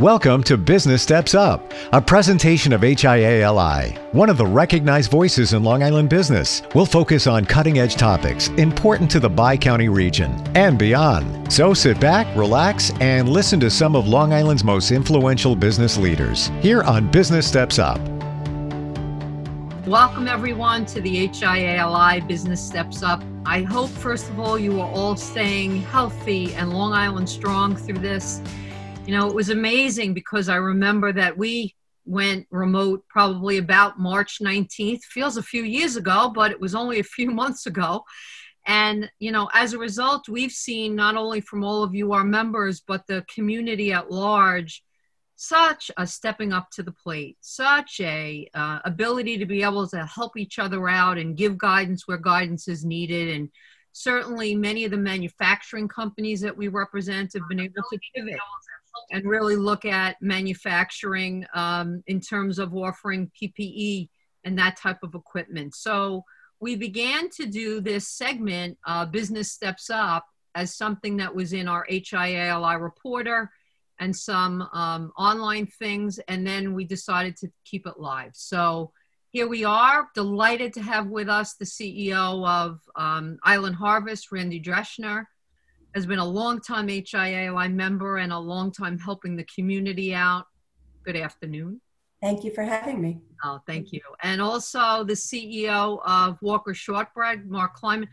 Welcome to Business Steps Up, a presentation of HIALI, one of the recognized voices in Long Island business. We'll focus on cutting edge topics important to the Bi County region and beyond. So sit back, relax, and listen to some of Long Island's most influential business leaders here on Business Steps Up. Welcome, everyone, to the HIALI Business Steps Up. I hope, first of all, you are all staying healthy and Long Island strong through this you know, it was amazing because I remember that we went remote probably about March 19th. Feels a few years ago, but it was only a few months ago. And, you know, as a result, we've seen not only from all of you, our members, but the community at large, such a stepping up to the plate, such a uh, ability to be able to help each other out and give guidance where guidance is needed. And certainly many of the manufacturing companies that we represent have been able to pivot and really look at manufacturing um, in terms of offering PPE and that type of equipment. So we began to do this segment, uh, Business Steps Up, as something that was in our HIALI reporter and some um, online things, and then we decided to keep it live. So here we are, delighted to have with us the CEO of um, Island Harvest, Randi Dresner has been a long time HIALI member and a long time helping the community out. Good afternoon. Thank you for having me. Oh, thank you. And also the CEO of Walker Shortbread, Mark Kleiman.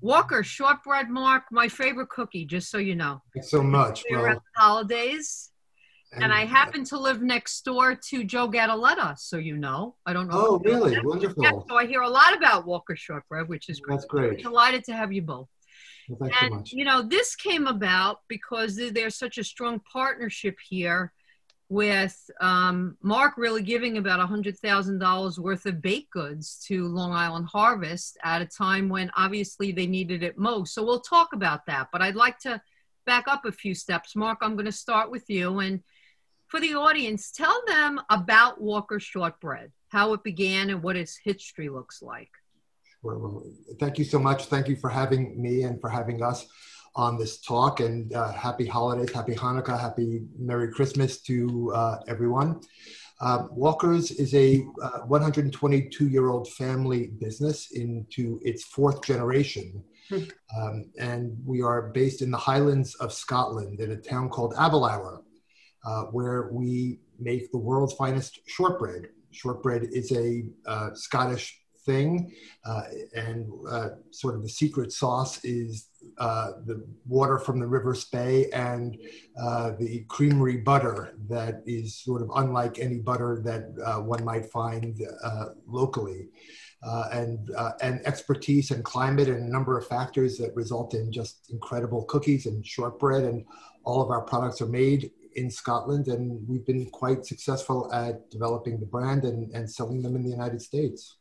Walker Shortbread, Mark, my favorite cookie, just so you know. Thanks so much. Well, holidays. And, and, I happen to live next door to Joe Gataletta, so you know. I don't know. Oh, really? Wonderful. Yeah, so I hear a lot about Walker Shortbread, which is great. That's great. I'm delighted to have you both. Well, and, you, you know, this came about because there's such a strong partnership here with um, Mark really giving about $100,000 worth of baked goods to Long Island Harvest at a time when obviously they needed it most. So we'll talk about that. But I'd like to back up a few steps. Mark, I'm going to start with you. And for the audience, tell them about Walker Shortbread, how it began and what its history looks like. Well, thank you so much. Thank you for having me and for having us on this talk. And uh, happy holidays, happy Hanukkah, happy Merry Christmas to uh, everyone. Uh, Walker's is a 122 uh, year old family business into its fourth generation. Hmm. Um, and we are based in the Highlands of Scotland in a town called Aberlour, uh, where we make the world's finest shortbread. Shortbread is a uh, Scottish thing. Uh, and uh, sort of the secret sauce is uh, the water from the River Spey and uh, the creamery butter that is sort of unlike any butter that uh, one might find uh, locally. and, and expertise and climate and a number of factors that result in just incredible cookies and shortbread and all of our products are made in Scotland, and we've been quite successful at developing the brand and, and selling them in the United States.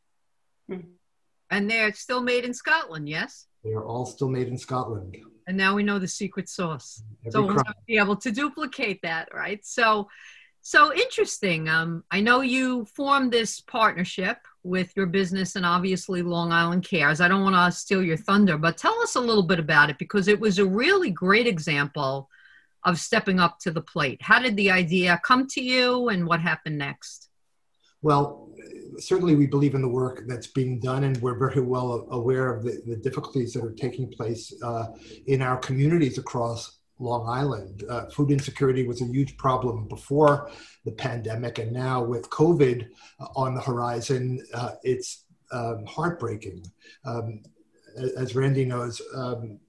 And they're still made in Scotland, yes? They are all still made in Scotland. And now we know the secret sauce. Every so we'll be able to duplicate that, right? So, so interesting. Um, I know you formed this partnership with your business and obviously Long Island Cares. I don't want to steal your thunder, but tell us a little bit about it because it was a really great example of stepping up to the plate. How did the idea come to you and what happened next? Well, certainly we believe in the work that's being done, and we're very well aware of the, the difficulties that are taking place uh, in our communities across Long Island. Uh, food insecurity was a huge problem before the pandemic, and now with COVID uh, on the horizon, uh, it's um, heartbreaking. Um, as Randi knows, um,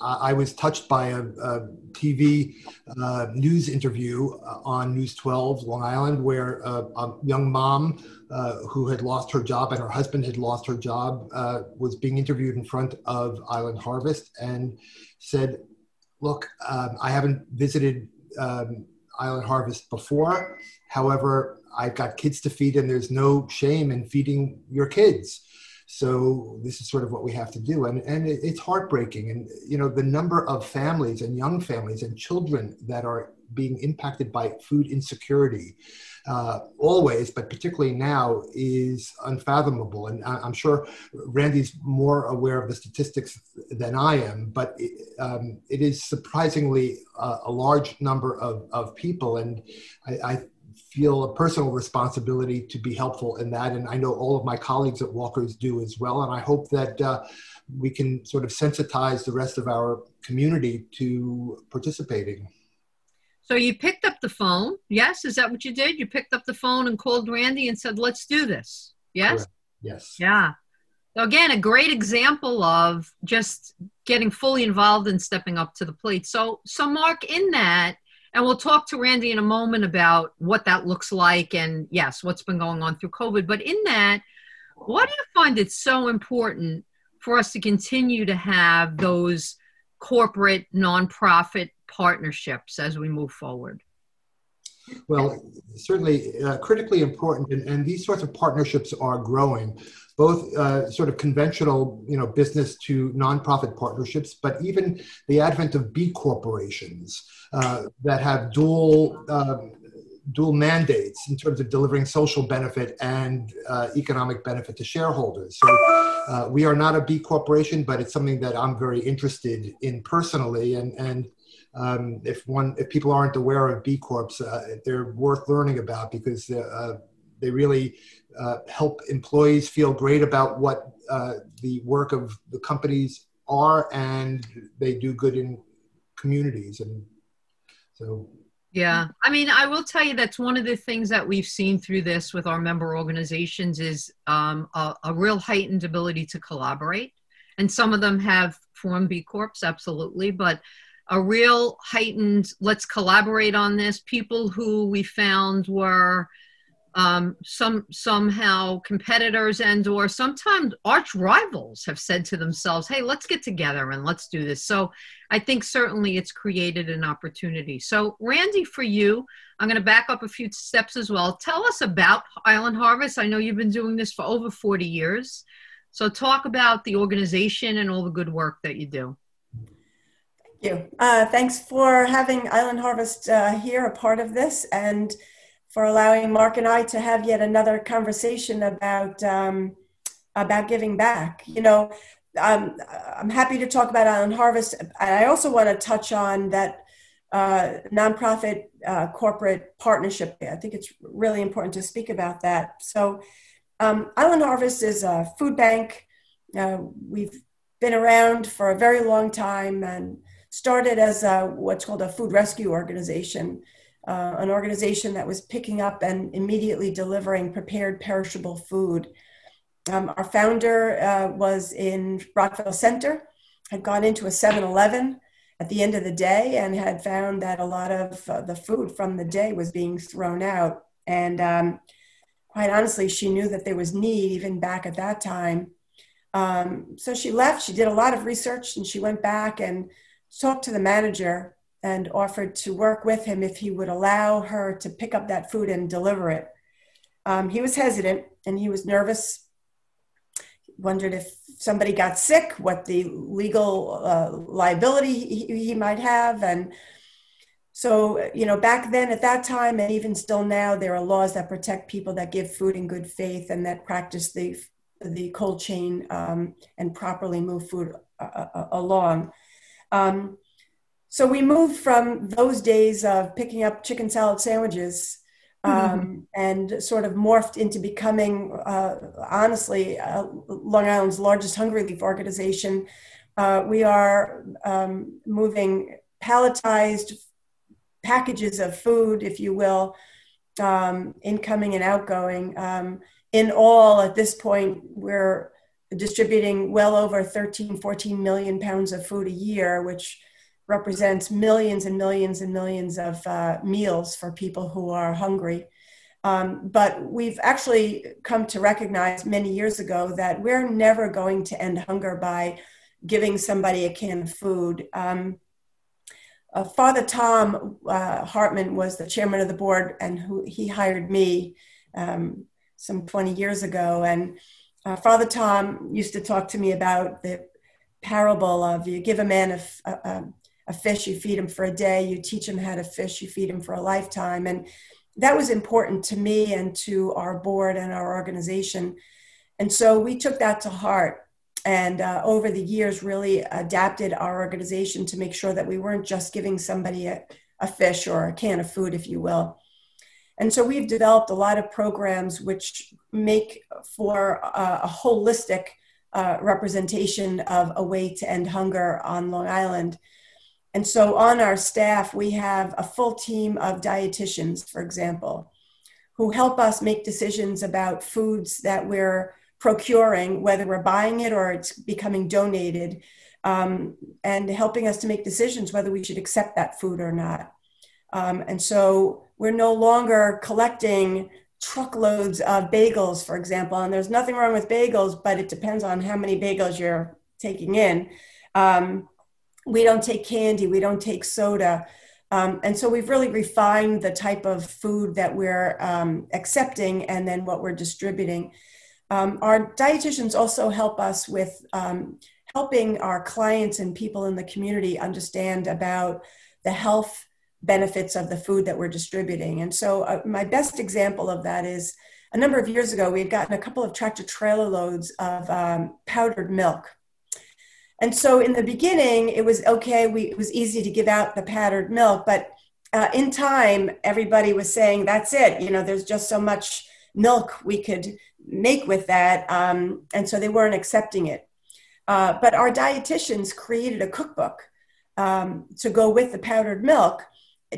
I was touched by a, a TV uh, news interview uh, on News 12 Long Island, where a, a young mom uh, who had lost her job and her husband had lost her job uh, was being interviewed in front of Island Harvest and said, "Look, um, I haven't visited um, Island Harvest before. However, I've got kids to feed, and there's no shame in feeding your kids." So this is sort of what we have to do, and and it's heartbreaking. And you know the number of families and young families and children that are being impacted by food insecurity, uh, always, but particularly now, is unfathomable. And I'm sure Randi's more aware of the statistics than I am, but it, um, it is surprisingly uh, a large number of, of people. And I, I feel a personal responsibility to be helpful in that. And I know all of my colleagues at Walkers do as well. And I hope that uh, we can sort of sensitize the rest of our community to participating. So you picked up the phone. Yes, is that what you did? You picked up the phone and called Randi and said, "Let's do this." Yes. Correct. Yes. Yeah. So again, a great example of just getting fully involved and stepping up to the plate. So, so Mark, in that, and we'll talk to Randi in a moment about what that looks like and yes, what's been going on through COVID. But in that, why do you find it so important for us to continue to have those corporate nonprofit partnerships as we move forward? Well, certainly uh, critically important, and, and, these sorts of partnerships are growing, both uh, sort of conventional, you know, business to nonprofit partnerships, but even the advent of B corporations uh, that have dual um, dual mandates in terms of delivering social benefit and uh, economic benefit to shareholders. So uh, we are not a B corporation, but it's something that I'm very interested in personally. And, and um, if one, if people aren't aware of B Corps, uh, they're worth learning about because uh, they really uh, help employees feel great about what uh, the work of the companies are and they do good in communities. And so yeah. I mean, I will tell you that's one of the things that we've seen through this with our member organizations is um, a, a, real heightened ability to collaborate. And some of them have formed B Corps, absolutely, but a real heightened, let's collaborate on this. People who we found were um, some somehow competitors and or sometimes arch rivals have said to themselves hey let's get together and let's do this. So i think certainly it's created an opportunity. So randi for you i'm going to back up a few steps as well. Tell us about island harvest. I know you've been doing this for over 40 years. So talk about the organization and all the good work that you do you. Uh, thanks for having Island Harvest uh, here, a part of this, and for allowing Mark and I to have yet another conversation about um, about giving back. You know, um, I'm happy to talk about Island Harvest, I also want to touch on that uh, nonprofit uh, corporate partnership. I think it's really important to speak about that. So, um, Island Harvest is a food bank. Uh, we've been around for a very long time and started as a, what's called a food rescue organization uh, an organization that was picking up and immediately delivering prepared perishable food. Um, our founder uh, was in Rockville Centre, had gone into a 7 Eleven at the end of the day and had found that a lot of uh, the food from the day was being thrown out. And um, quite honestly, she knew that there was need even back at that time. Um, so she left, she did a lot of research, and she went back and talked to the manager and offered to work with him if he would allow her to pick up that food and deliver it. Um, he was hesitant and he was nervous, wondered if somebody got sick, what the legal uh, liability he, he might have. And so, you know, back then at that time, and even still now, there are laws that protect people that give food in good faith and that practice the, the cold chain um, and properly move food uh, uh along. Um, so we moved from those days of picking up chicken salad sandwiches um, mm-hmm. and sort of morphed into becoming, uh, honestly, uh, Long Island's largest hungry relief organization. Uh, we are um, moving palletized packages of food, if you will, um, incoming and outgoing. Um, in all, at this point, we're distributing well over 13, 14 million pounds of food a year, which represents millions and millions and millions of uh, meals for people who are hungry. Um, but we've actually come to recognize many years ago that we're never going to end hunger by giving somebody a can of food. Um, uh, Father Tom uh, Hartman was the chairman of the board, and who he hired me um, some 20 years ago. And uh, Father Tom used to talk to me about the parable of you give a man a, a, a, fish, you feed him for a day, you teach him how to fish, you feed him for a lifetime. And that was important to me and to our board and our organization. And so we took that to heart and uh, over the years really adapted our organization to make sure that we weren't just giving somebody a, a fish or a can of food, if you will. And so we've developed a lot of programs which make for a, a holistic uh, representation of a way to end hunger on Long Island. And so on our staff, we have a full team of dietitians, for example, who help us make decisions about foods that we're procuring, whether we're buying it or it's becoming donated, um, and helping us to make decisions whether we should accept that food or not. Um, and so we're no longer collecting truckloads of bagels, for example. And there's nothing wrong with bagels, but it depends on how many bagels you're taking in. Um, we don't take candy, we don't take soda. Um, and so we've really refined the type of food that we're um, accepting and then what we're distributing. Um, our dietitians also help us with um, helping our clients and people in the community understand about the health benefits of the food that we're distributing. And so, uh, my best example of that is a number of years ago, we had gotten a couple of tractor trailer loads of um, powdered milk. And so, in the beginning, it was okay, we, it was easy to give out the powdered milk, but uh, in time, everybody was saying, that's it, you know, there's just so much milk we could make with that. Um, and so, they weren't accepting it. Uh, but our dietitians created a cookbook um, to go with the powdered milk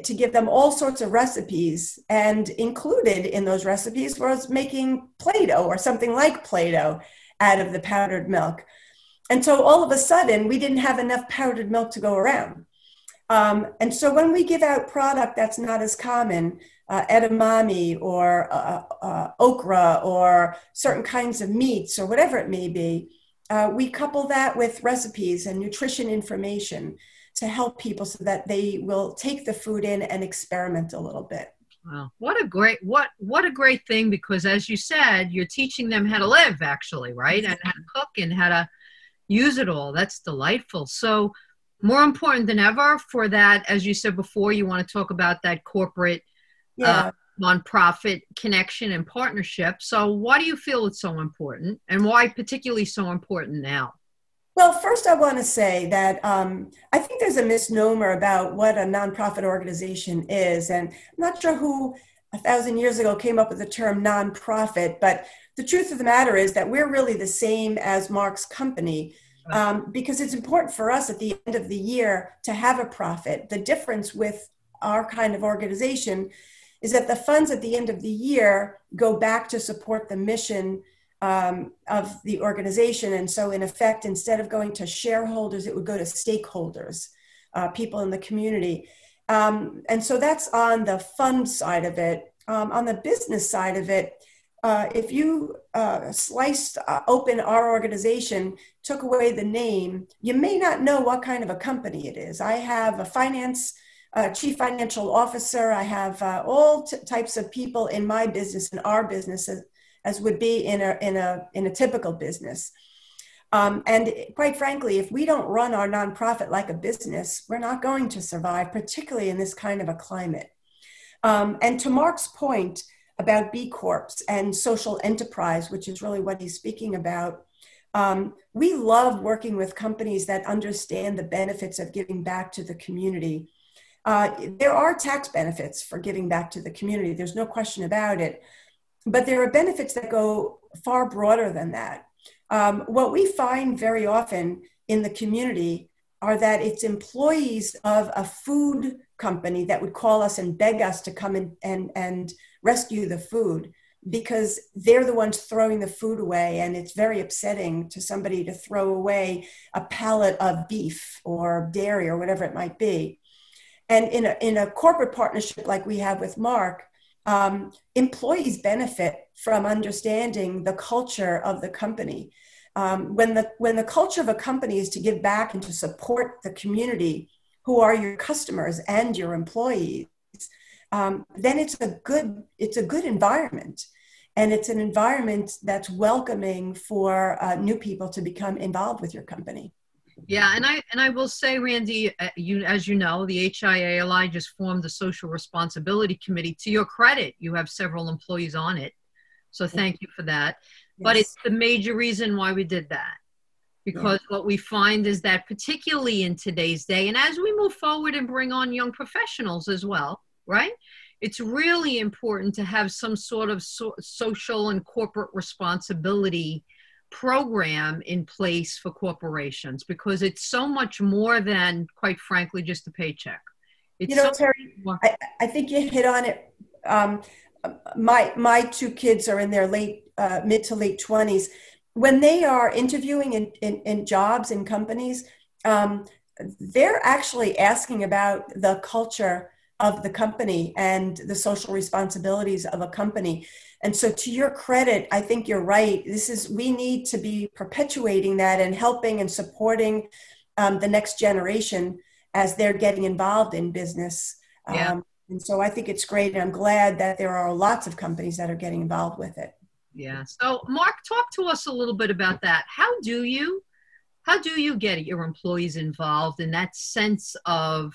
to give them all sorts of recipes. And included in those recipes was making Play Doh or something like Play Doh out of the powdered milk. And so all of a sudden, we didn't have enough powdered milk to go around. Um, and so when we give out product that's not as common, uh, edamame or uh, uh, okra or certain kinds of meats or whatever it may be, uh, we couple that with recipes and nutrition information to help people so that they will take the food in and experiment a little bit. Wow. What a great what what a great thing because as you said, you're teaching them how to live actually, right? And how to cook and how to use it all. That's delightful. So more important than ever for that, as you said before, you want to talk about that corporate uh, yeah. uh, nonprofit connection and partnership. So why do you feel it's so important and why particularly so important now? Well, first, I want to say that um, I think there's a misnomer about what a nonprofit organization is. And I'm not sure who a thousand years ago came up with the term nonprofit, but the truth of the matter is that we're really the same as Mark's company. Um, because it's important for us at the end of the year to have a profit. The difference with our kind of organization is that the funds at the end of the year go back to support the mission um, of the organization. And so, in effect, instead of going to shareholders, it would go to stakeholders, uh, people in the community. Um, and so that's on the fund side of it. Um, on the business side of it, uh, if you uh, sliced uh, open our organization, took away the name, you may not know what kind of a company it is. I have a finance, uh, chief financial officer. I have uh, all t- types of people in my business, and our business, as would be in a, in a, in a typical business. Um, and quite frankly, if we don't run our nonprofit like a business, we're not going to survive, particularly in this kind of a climate. Um, and to Mark's point about B Corps and social enterprise, which is really what he's speaking about, um, we love working with companies that understand the benefits of giving back to the community. Uh, there are tax benefits for giving back to the community, there's no question about it. But there are benefits that go far broader than that. Um, what we find very often in the community are that it's employees of a food company that would call us and beg us to come in and, and rescue the food because they're the ones throwing the food away and it's very upsetting to somebody to throw away a pallet of beef or dairy or whatever it might be and in a, in a corporate partnership like we have with mark um, employees benefit from understanding the culture of the company. Um, when the when the culture of a company is to give back and to support the community, who are your customers and your employees, um, then it's a good it's a good environment. and it's an environment that's welcoming for uh, new people to become involved with your company. Yeah, and I and I will say, Randi, uh, you as you know, the HIALI just formed the Social Responsibility Committee. To your credit, you have several employees on it, so thank you for that. Yes. But it's the major reason why we did that, because yeah. what we find is that particularly in today's day, and as we move forward and bring on young professionals as well, right? It's really important to have some sort of so- social and corporate responsibility program in place for corporations because it's so much more than, quite frankly, just a paycheck. It's you know, so Terry, I, I, think you hit on it. Um, my my two kids are in their late uh, mid to late twenties. When they are interviewing in, in, in jobs in companies, um, they're actually asking about the culture of the company and the social responsibilities of a company. And so, to your credit, I think you're right. This is, we need to be perpetuating that and helping and supporting um, the next generation as they're getting involved in business. Yeah. Um, and so, I think it's great. And I'm glad that there are lots of companies that are getting involved with it. Yeah. So, Mark, talk to us a little bit about that. How do you? How do you get your employees involved in that sense of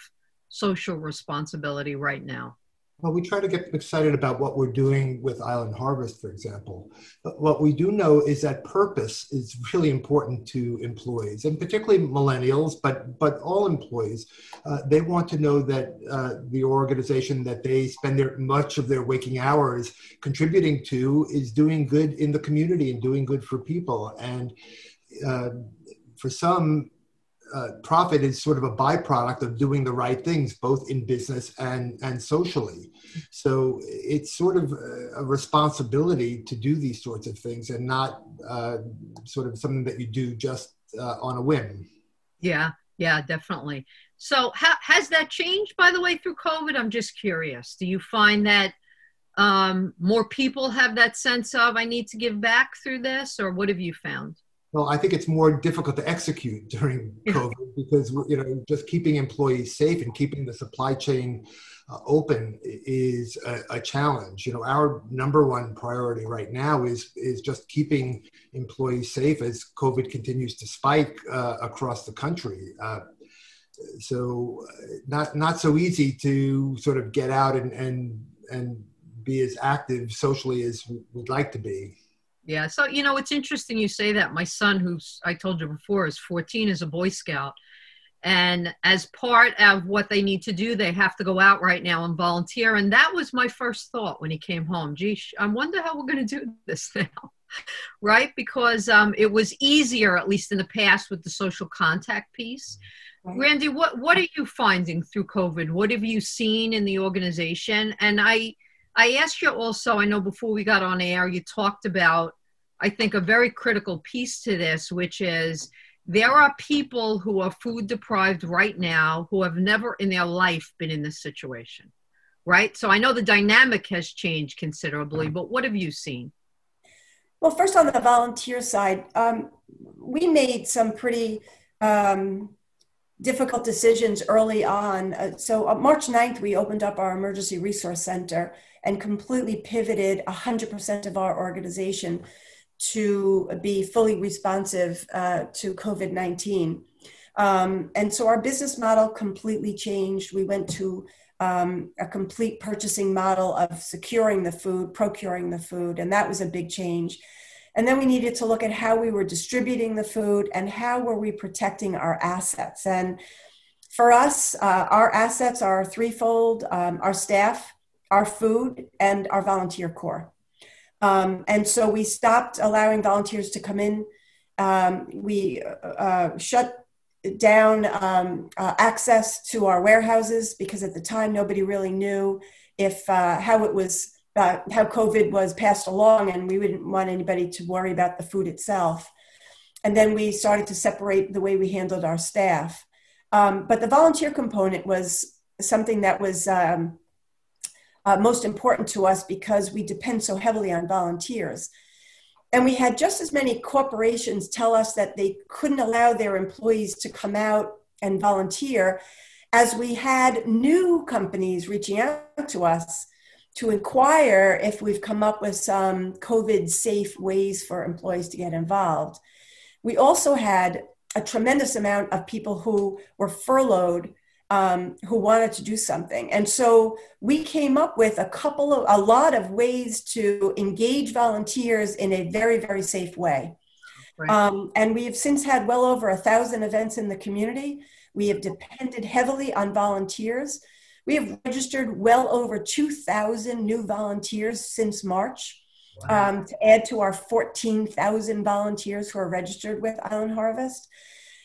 social responsibility right now? Well, we try to get excited about what we're doing with Island Harvest, for example. But what we do know is that purpose is really important to employees, and particularly millennials, but but all employees. Uh, they want to know that uh, the organization that they spend their much of their waking hours contributing to is doing good in the community and doing good for people. And uh, for some, uh, profit is sort of a byproduct of doing the right things, both in business and, and socially. So it's sort of a responsibility to do these sorts of things and not uh, sort of something that you do just uh, on a whim. Yeah, yeah, definitely. So ha- has that changed, by the way, through COVID? I'm just curious. Do you find that um, more people have that sense of I need to give back through this, or what have you found? Well, I think it's more difficult to execute during COVID because you know just keeping employees safe and keeping the supply chain uh, open is a, a, challenge. You know, our number one priority right now is is just keeping employees safe as COVID continues to spike uh, across the country. Uh, so, uh, not not so easy to sort of get out and and and be as active socially as we'd like to be. Yeah. So, you know, it's interesting you say that. My son, who's I told you before, is 14, is a Boy Scout. And as part of what they need to do, they have to go out right now and volunteer. And that was my first thought when he came home. Gee, I wonder how we're going to do this now. right? Because um, it was easier, at least in the past, with the social contact piece. Right. Randi, what, what are you finding through COVID? What have you seen in the organization? And I, I asked you also, I know before we got on air, you talked about, I think, a very critical piece to this, which is there are people who are food deprived right now who have never in their life been in this situation, right? So I know the dynamic has changed considerably, but what have you seen? Well, first on the volunteer side, um, we made some pretty um, difficult decisions early on. Uh, so on March 9th, we opened up our emergency resource center and completely pivoted 100% of our organization to be fully responsive uh, to COVID 19. Um, and so our business model completely changed. We went to um, a complete purchasing model of securing the food, procuring the food, and that was a big change. And then we needed to look at how we were distributing the food and how were we protecting our assets. And for us, uh, our assets are threefold um, our staff, our food, and our volunteer corps. Um, and so we stopped allowing volunteers to come in. Um, we uh, uh, shut down um, uh, access to our warehouses because at the time nobody really knew if uh, how it was uh, how COVID was passed along, and we wouldn't want anybody to worry about the food itself. And then we started to separate the way we handled our staff. Um, but the volunteer component was something that was um, uh, most important to us because we depend so heavily on volunteers. And we had just as many corporations tell us that they couldn't allow their employees to come out and volunteer as we had new companies reaching out to us to inquire if we've come up with some COVID safe ways for employees to get involved. We also had a tremendous amount of people who were furloughed um, who wanted to do something. And so we came up with a couple of, a lot of ways to engage volunteers in a very, very safe way. Right. Um, and we have since had well over a thousand events in the community. We have depended heavily on volunteers. We have registered well over 2,000 new volunteers since March wow. um, to add to our 14,000 volunteers who are registered with Island Harvest.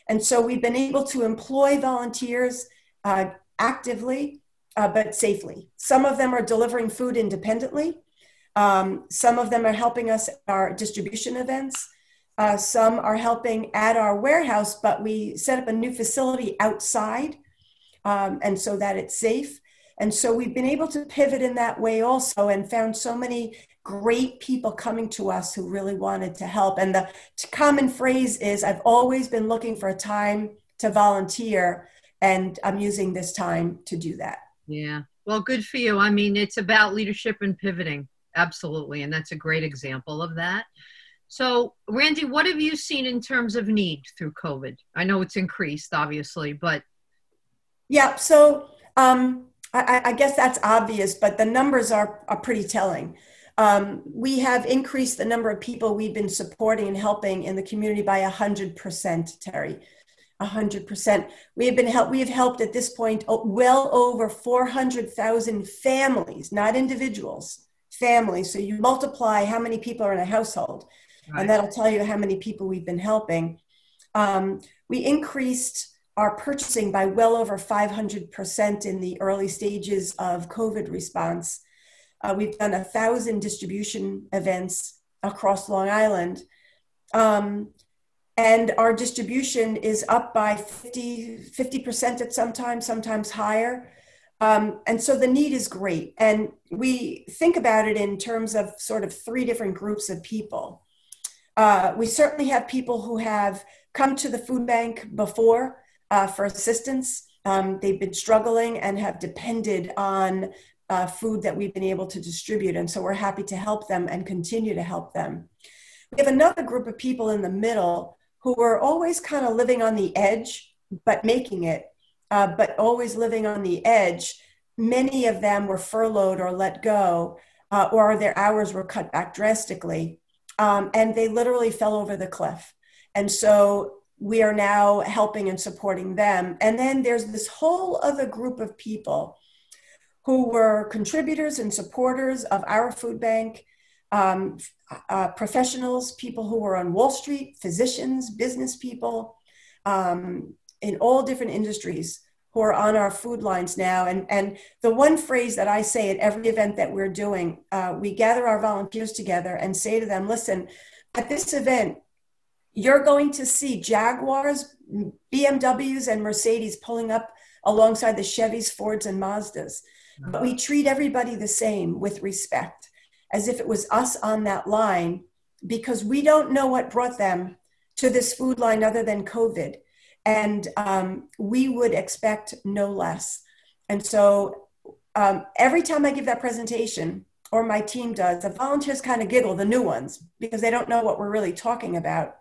And so we've been able to employ volunteers uh, actively, uh, but safely. Some of them are delivering food independently. Um, some of them are helping us at our distribution events. Uh, some are helping at our warehouse, but we set up a new facility outside, um, and so that it's safe. And so we've been able to pivot in that way also, and found so many great people coming to us who really wanted to help. And the common phrase is, "I've always been looking for a time to volunteer." And I'm using this time to do that. Yeah. Well, good for you. I mean, it's about leadership and pivoting. Absolutely. And that's a great example of that. So, Randi, what have you seen in terms of need through COVID? I know it's increased, obviously, but. Yeah. So, um, I, I guess that's obvious, but the numbers are, are pretty telling. Um, we have increased the number of people we've been supporting and helping in the community by 100%, Terry. 100%. We have been help, we have helped at this point well over 400,000 families, not individuals, families. So you multiply how many people are in a household, right. and that'll tell you how many people we've been helping. Um, we increased our purchasing by well over 500% in the early stages of COVID response. Uh, we've done a thousand distribution events across Long Island. Um, and our distribution is up by 50, 50% at sometimes, sometimes higher. Um, and so the need is great. And we think about it in terms of sort of three different groups of people. Uh, we certainly have people who have come to the food bank before uh, for assistance. Um, they've been struggling and have depended on uh, food that we've been able to distribute. And so we're happy to help them and continue to help them. We have another group of people in the middle who were always kind of living on the edge, but making it, uh, but always living on the edge. Many of them were furloughed or let go, uh, or their hours were cut back drastically. Um, and they literally fell over the cliff. And so we are now helping and supporting them. And then there's this whole other group of people who were contributors and supporters of our food bank um, uh, professionals, people who were on Wall Street, physicians, business people, um, in all different industries who are on our food lines now. And, and the one phrase that I say at every event that we're doing, uh, we gather our volunteers together and say to them, listen, at this event, you're going to see Jaguars, BMWs, and Mercedes pulling up alongside the Chevys, Fords, and Mazdas. But we treat everybody the same with respect as if it was us on that line because we don't know what brought them to this food line other than COVID. And um, we would expect no less. And so um, every time I give that presentation, or my team does, the volunteers kind of giggle, the new ones, because they don't know what we're really talking about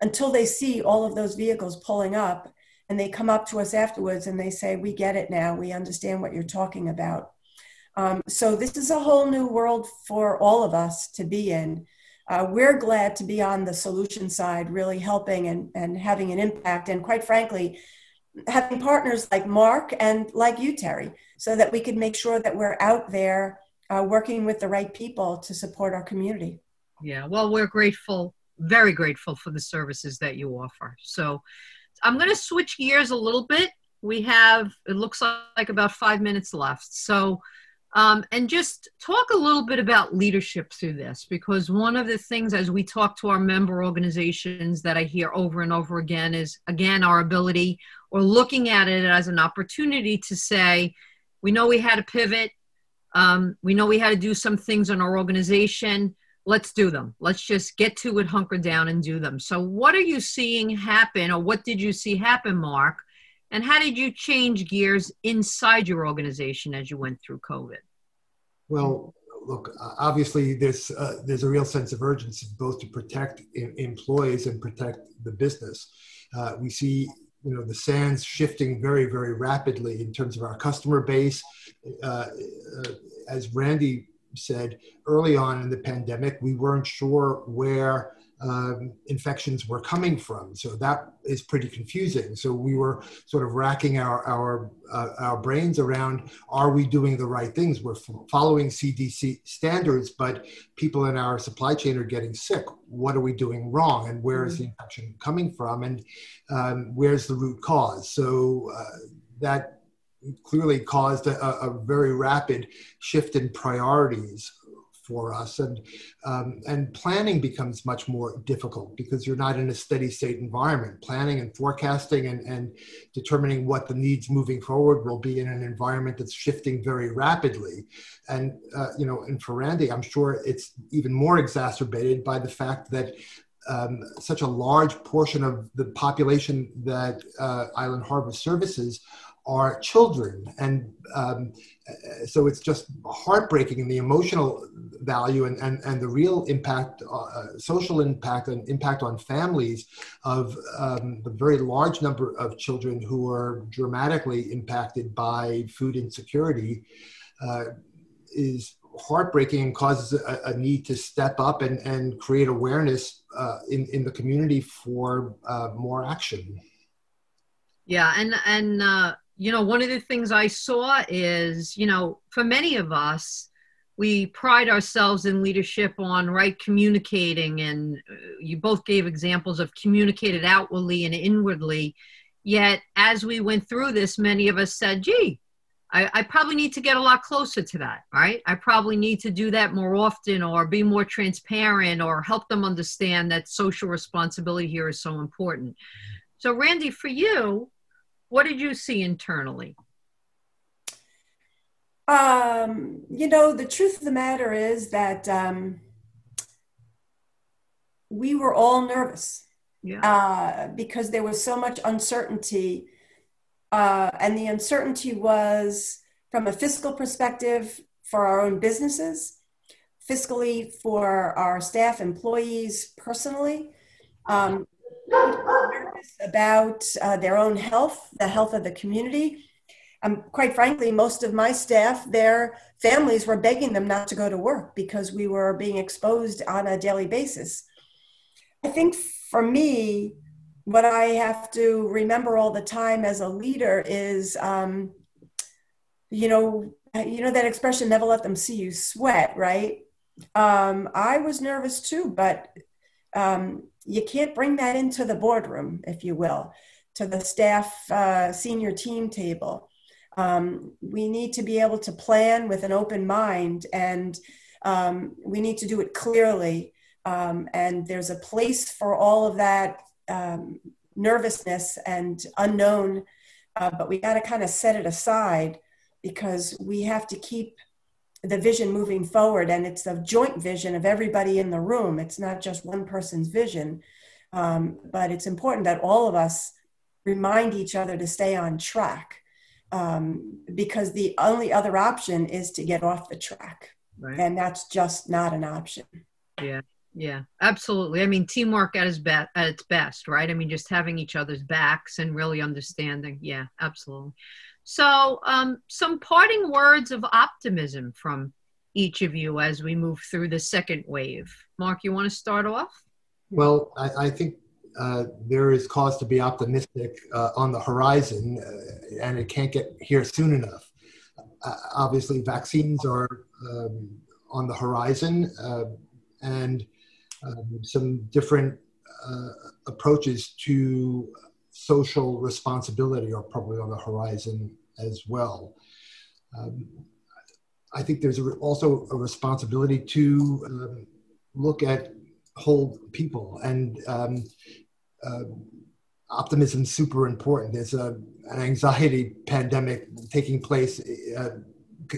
until they see all of those vehicles pulling up and they come up to us afterwards and they say, We get it now. We understand what you're talking about. Um, so this is a whole new world for all of us to be in. Uh, we're glad to be on the solution side, really helping and, and having an impact. And quite frankly, having partners like Mark and like you, Terry, so that we can make sure that we're out there uh, working with the right people to support our community. Yeah, well, we're grateful, very grateful for the services that you offer. So I'm going to switch gears a little bit. We have, it looks like about five minutes left. So um, and just talk a little bit about leadership through this, because one of the things as we talk to our member organizations that I hear over and over again is, again, our ability or looking at it as an opportunity to say, we know we had to pivot. Um, we know we had to do some things in our organization. Let's do them. Let's just get to it, hunker down, and do them. So, what are you seeing happen, or what did you see happen, Mark, and how did you change gears inside your organization as you went through COVID? Well, look, obviously there's uh, there's a real sense of urgency both to protect employees and protect the business. Uh, we see you know the sands shifting very very rapidly in terms of our customer base. Uh, uh as Randi said early on in the pandemic, we weren't sure where um, infections were coming from. So that is pretty confusing. So we were sort of racking our our uh, our brains around: Are we doing the right things? We're following CDC standards, but people in our supply chain are getting sick. What are we doing wrong? And where is the mm-hmm. infection coming from? And um, where's the root cause? So uh, that clearly caused a, a very rapid shift in priorities for us. And um, and planning becomes much more difficult because you're not in a steady state environment. Planning and forecasting and, and determining what the needs moving forward will be in an environment that's shifting very rapidly. And uh, you know and for randi i'm sure it's even more exacerbated by the fact that um, such a large portion of the population that uh, Island Harvest services are children. And um, so it's just heartbreaking and the emotional value and, and, and the real impact, uh, social impact and impact on families of um, the very large number of children who are dramatically impacted by food insecurity uh, is heartbreaking and causes a, a, need to step up and, and create awareness uh, in, in the community for uh, more action. Yeah, and and uh, you know, one of the things I saw is, you know, for many of us, we pride ourselves in leadership on right communicating, and uh, you both gave examples of communicated outwardly and inwardly. Yet, as we went through this, many of us said, gee, I, I, probably need to get a lot closer to that, right? I probably need to do that more often or be more transparent or help them understand that social responsibility here is so important. So, Randi, for you, what did you see internally? Um, you know, the truth of the matter is that um, we were all nervous yeah. uh, because there was so much uncertainty. Uh, and the uncertainty was from a fiscal perspective for our own businesses, fiscally for our staff, employees, personally. Um, about uh, their own health, the health of the community. Um, quite frankly, most of my staff, their families were begging them not to go to work because we were being exposed on a daily basis. I think for me, what I have to remember all the time as a leader is, um, you know, you know that expression, never let them see you sweat, right? Um, I was nervous too, but um, you can't bring that into the boardroom, if you will, to the staff uh, senior team table. Um, we need to be able to plan with an open mind and um, we need to do it clearly. Um, and there's a place for all of that um, nervousness and unknown, uh, but we got to kind of set it aside because we have to keep the vision moving forward and it's a joint vision of everybody in the room. It's not just one person's vision. Um, but it's important that all of us remind each other to stay on track um, because the only other option is to get off the track. Right. and that's just not an option. Yeah. Yeah. Absolutely. I mean teamwork at its best at its best right? I mean just having each other's backs and really understanding. Yeah absolutely so, um, some parting words of optimism from each of you as we move through the second wave. Mark, you want to start off? Well, I, I think uh, there is cause to be optimistic uh, on the horizon, uh, and it can't get here soon enough. Uh, obviously, vaccines are um, on the horizon, uh, and um, some different uh, approaches to social responsibility are probably on the horizon as well. Um, I think there's a also a responsibility to um, look at whole people and um, uh, optimism super important. There's a, an anxiety pandemic taking place. Uh,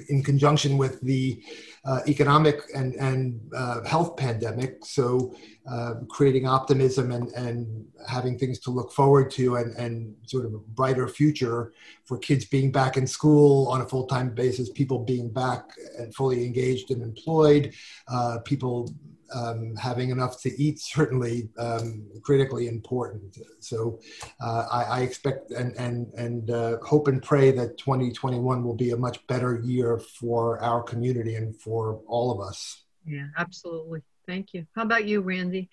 in conjunction with the uh, economic and, and uh, health pandemic. So, uh, creating optimism and, and having things to look forward to and, and sort of a brighter future for kids being back in school on a full time basis, people being back and fully engaged and employed, uh, people um, having enough to eat certainly um, critically important. So uh, I, I, expect and and and uh, hope and pray that 2021 will be a much better year for our community and for all of us. Yeah, absolutely. Thank you. How about you, Randi?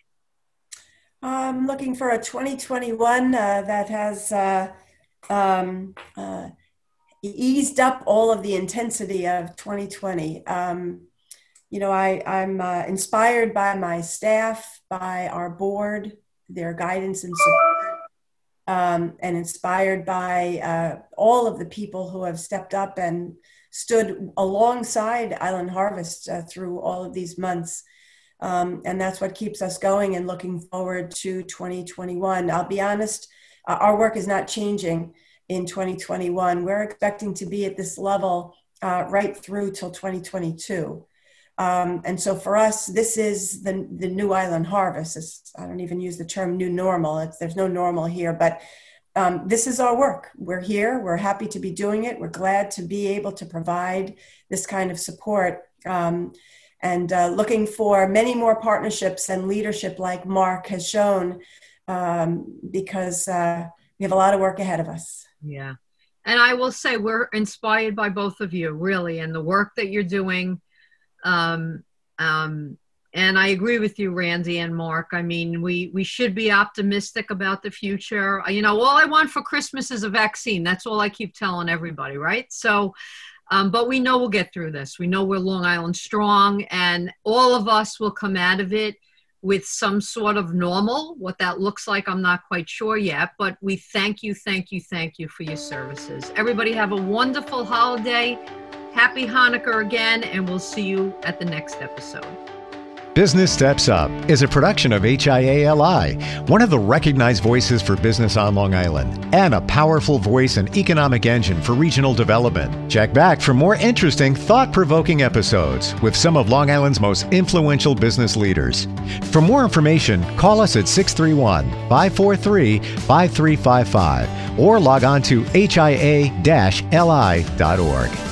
I'm looking for a 2021 uh, that has uh, um, uh, eased up all of the intensity of 2020. Um, you know, I, I'm uh, inspired by my staff, by our board, their guidance and support, um, and inspired by uh, all of the people who have stepped up and stood alongside Island Harvest uh, through all of these months. Um, and that's what keeps us going and looking forward to 2021. I'll be honest, uh, our work is not changing in 2021. We're expecting to be at this level uh, right through till 2022. Um, and so for us, this is the, the new island harvest. It's, I don't even use the term new normal. It's, there's no normal here, but um, this is our work. We're here. We're happy to be doing it. We're glad to be able to provide this kind of support um, and uh, looking for many more partnerships and leadership like Mark has shown um, because uh, we have a lot of work ahead of us. Yeah. And I will say we're inspired by both of you, really, and the work that you're doing um, um, and I agree with you, Randi and Mark. I mean, we we should be optimistic about the future. You know, all I want for Christmas is a vaccine. That's all I keep telling everybody, right? So, um, but we know we'll get through this. We know we're Long Island strong, and all of us will come out of it with some sort of normal. What that looks like, I'm not quite sure yet. But we thank you, thank you, thank you for your services. Everybody have a wonderful holiday. Happy Hanukkah again, and we'll see you at the next episode. Business Steps Up is a production of HIALI, one of the recognized voices for business on Long Island, and a powerful voice and economic engine for regional development. Check back for more interesting, thought provoking episodes with some of Long Island's most influential business leaders. For more information, call us at 631 543 5355 or log on to hia li.org.